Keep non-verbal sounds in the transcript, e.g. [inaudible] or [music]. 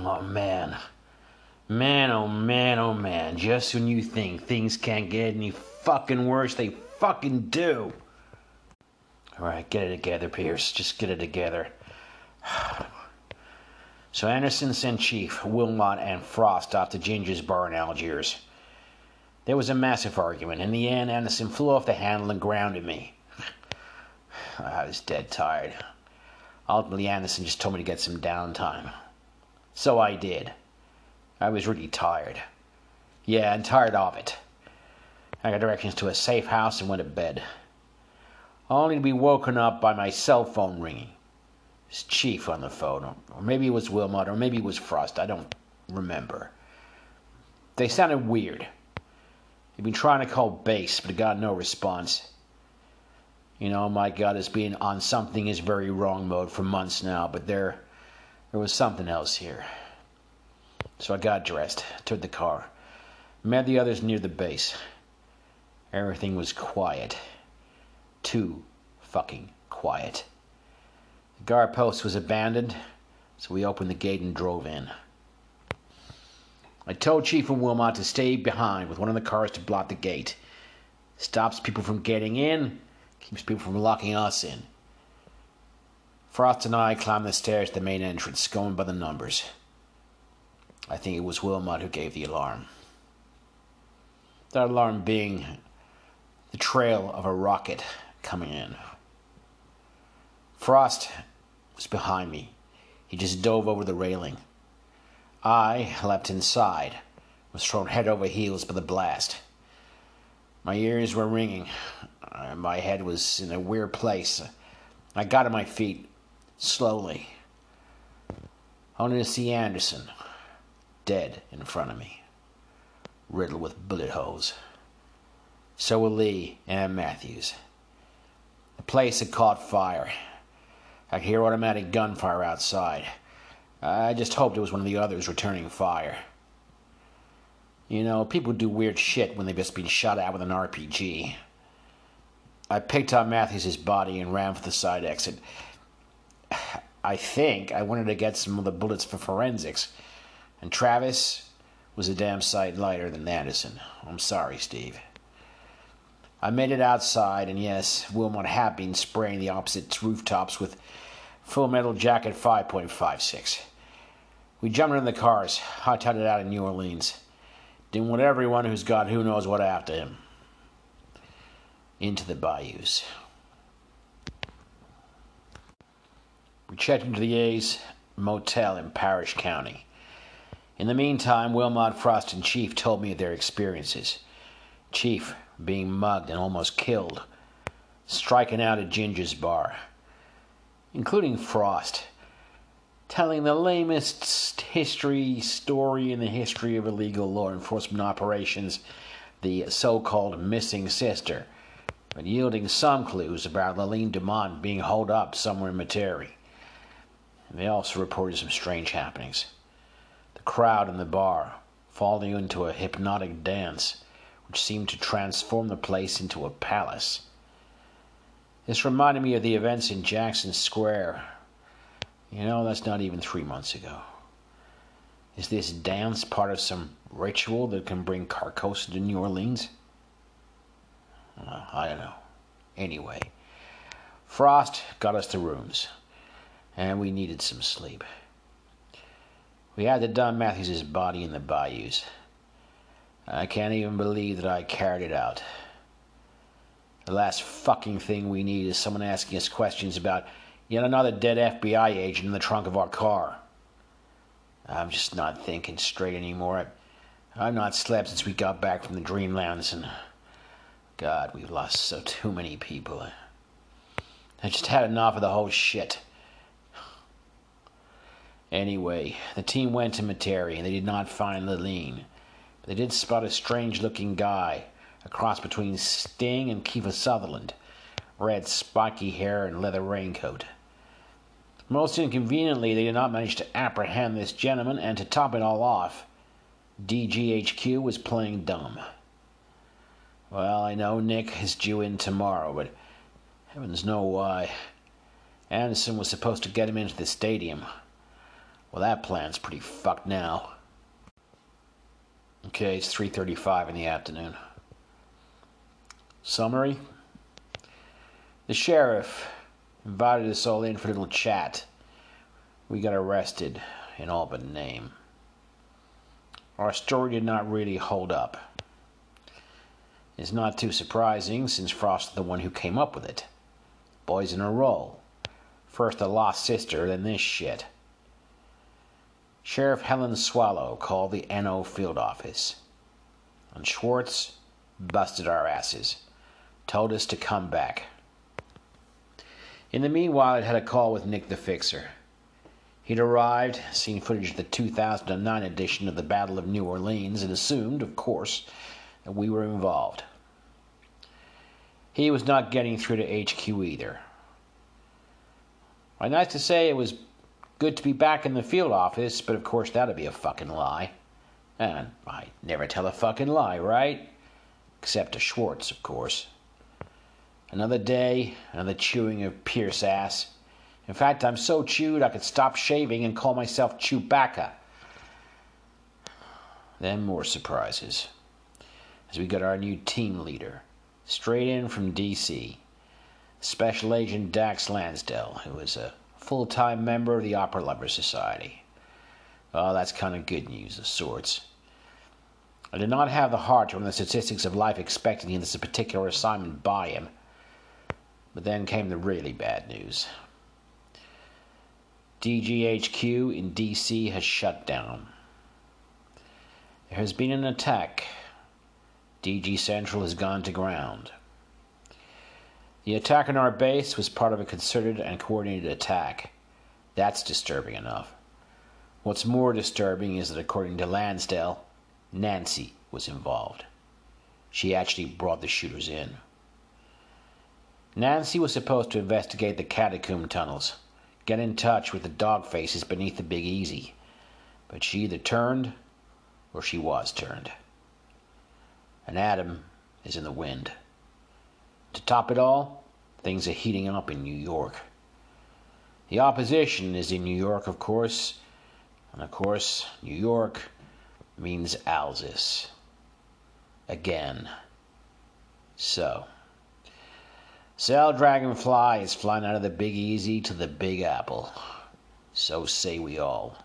Oh man. Man, oh man, oh man. Just when you think things can't get any fucking worse, they fucking do. Alright, get it together, Pierce. Just get it together. [sighs] So Anderson sent Chief, Wilmot, and Frost off to Ginger's bar in Algiers. There was a massive argument. In the end, Anderson flew off the handle and grounded me. [sighs] I was dead tired. Ultimately, Anderson just told me to get some downtime. So I did. I was really tired. Yeah, and tired of it. I got directions to a safe house and went to bed. Only to be woken up by my cell phone ringing. It's Chief on the phone, or maybe it was Wilmot, or maybe it was Frost. I don't remember. They sounded weird. He'd been trying to call base, but got no response. You know, my God has been on something is very wrong mode for months now, but there, there was something else here. So I got dressed, took the car, met the others near the base. Everything was quiet. Too fucking quiet. The guard post was abandoned, so we opened the gate and drove in. I told Chief and Wilmot to stay behind with one of the cars to block the gate. Stops people from getting in, keeps people from locking us in. Frost and I climbed the stairs to the main entrance, going by the numbers. I think it was Wilmot who gave the alarm. That alarm being the trail of a rocket coming in. Frost was behind me. He just dove over the railing. I leapt inside, was thrown head over heels by the blast. My ears were ringing. My head was in a weird place. I got on my feet, slowly, only to see Anderson, dead in front of me, riddled with bullet holes. So were Lee and Matthews. The place had caught fire. I could hear automatic gunfire outside. I just hoped it was one of the others returning fire. You know, people do weird shit when they've just been shot at with an RPG. I picked up Matthews' body and ran for the side exit. I think I wanted to get some of the bullets for forensics. And Travis was a damn sight lighter than Anderson. I'm sorry, Steve. I made it outside, and yes, Wilmot had been spraying the opposite rooftops with Full Metal Jacket 5.56. We jumped in the cars, hot-tied out in New Orleans. Didn't want everyone who's got who knows what after him. Into the bayous. Checked into the A's motel in Parish County. In the meantime, Wilmot Frost and Chief told me of their experiences. Chief being mugged and almost killed, striking out at Ginger's bar, including Frost, telling the lamest history story in the history of illegal law enforcement operations, the so called missing sister, but yielding some clues about Laline Dumont being holed up somewhere in Metairie. They also reported some strange happenings. The crowd in the bar falling into a hypnotic dance which seemed to transform the place into a palace. This reminded me of the events in Jackson Square. You know, that's not even three months ago. Is this dance part of some ritual that can bring Carcosa to New Orleans? I don't know. Anyway, Frost got us the rooms, and we needed some sleep. We had to dump Matthews' body in the bayous. I can't even believe that I carried it out. The last fucking thing we need is someone asking us questions about yet another dead FBI agent in the trunk of our car. I'm just not thinking straight anymore. I've not slept since we got back from the Dreamlands, and God, we've lost so too many people. I just had enough of the whole shit. Anyway, the team went to Metairie and they did not find Laline. They did spot a strange looking guy, a cross between Sting and Kiefer Sutherland, red spiky hair and leather raincoat. Most inconveniently, they did not manage to apprehend this gentleman, and to top it all off, DGHQ was playing dumb. Well, I know Nick is due in tomorrow, but heavens know why. Anderson was supposed to get him into the stadium. Well, that plan's pretty fucked now. Okay, it's 3:35 in the afternoon. Summary: The sheriff invited us all in for a little chat. We got arrested in all but name. Our story did not really hold up. It's not too surprising since Frost is the one who came up with it. Boys in a row. First the lost sister, then this shit. Sheriff Helen Swallow called the NO field office. And Schwartz busted our asses. Told us to come back. In the meanwhile, I'd had a call with Nick the Fixer. He'd arrived, seen footage of the 2009 edition of the Battle of New Orleans, and assumed, of course, that we were involved. He was not getting through to HQ either. Why, nice to say it was good to be back in the field office, but of course that'd be a fucking lie. And I never tell a fucking lie, right? Except to Schwartz, of course. Another day, another chewing of Pierce ass. In fact, I'm so chewed I could stop shaving and call myself Chewbacca. Then more surprises. As we got our new team leader, straight in from D.C., Special Agent Dax Lansdale, who is a full time member of the Opera Lovers Society. Oh, that's kind of good news of sorts. I did not have the heart to run the statistics of life expectancy in this particular assignment by him. But then came the really bad news. DGHQ in DC has shut down. There has been an attack. DG Central has gone to ground. The attack on our base was part of a concerted and coordinated attack. That's disturbing enough. What's more disturbing is that, according to Lansdale, Nancy was involved. She actually brought the shooters in. Nancy was supposed to investigate the catacomb tunnels get in touch with the dog faces beneath the Big Easy. But she either turned or she was turned. And Adam is in the wind. To top it all, things are heating up in New York. The opposition is in New York, of course, and of course, New York means Alsus. Again. So. Sal Dragonfly is flying out of the Big Easy to the Big Apple. So say we all.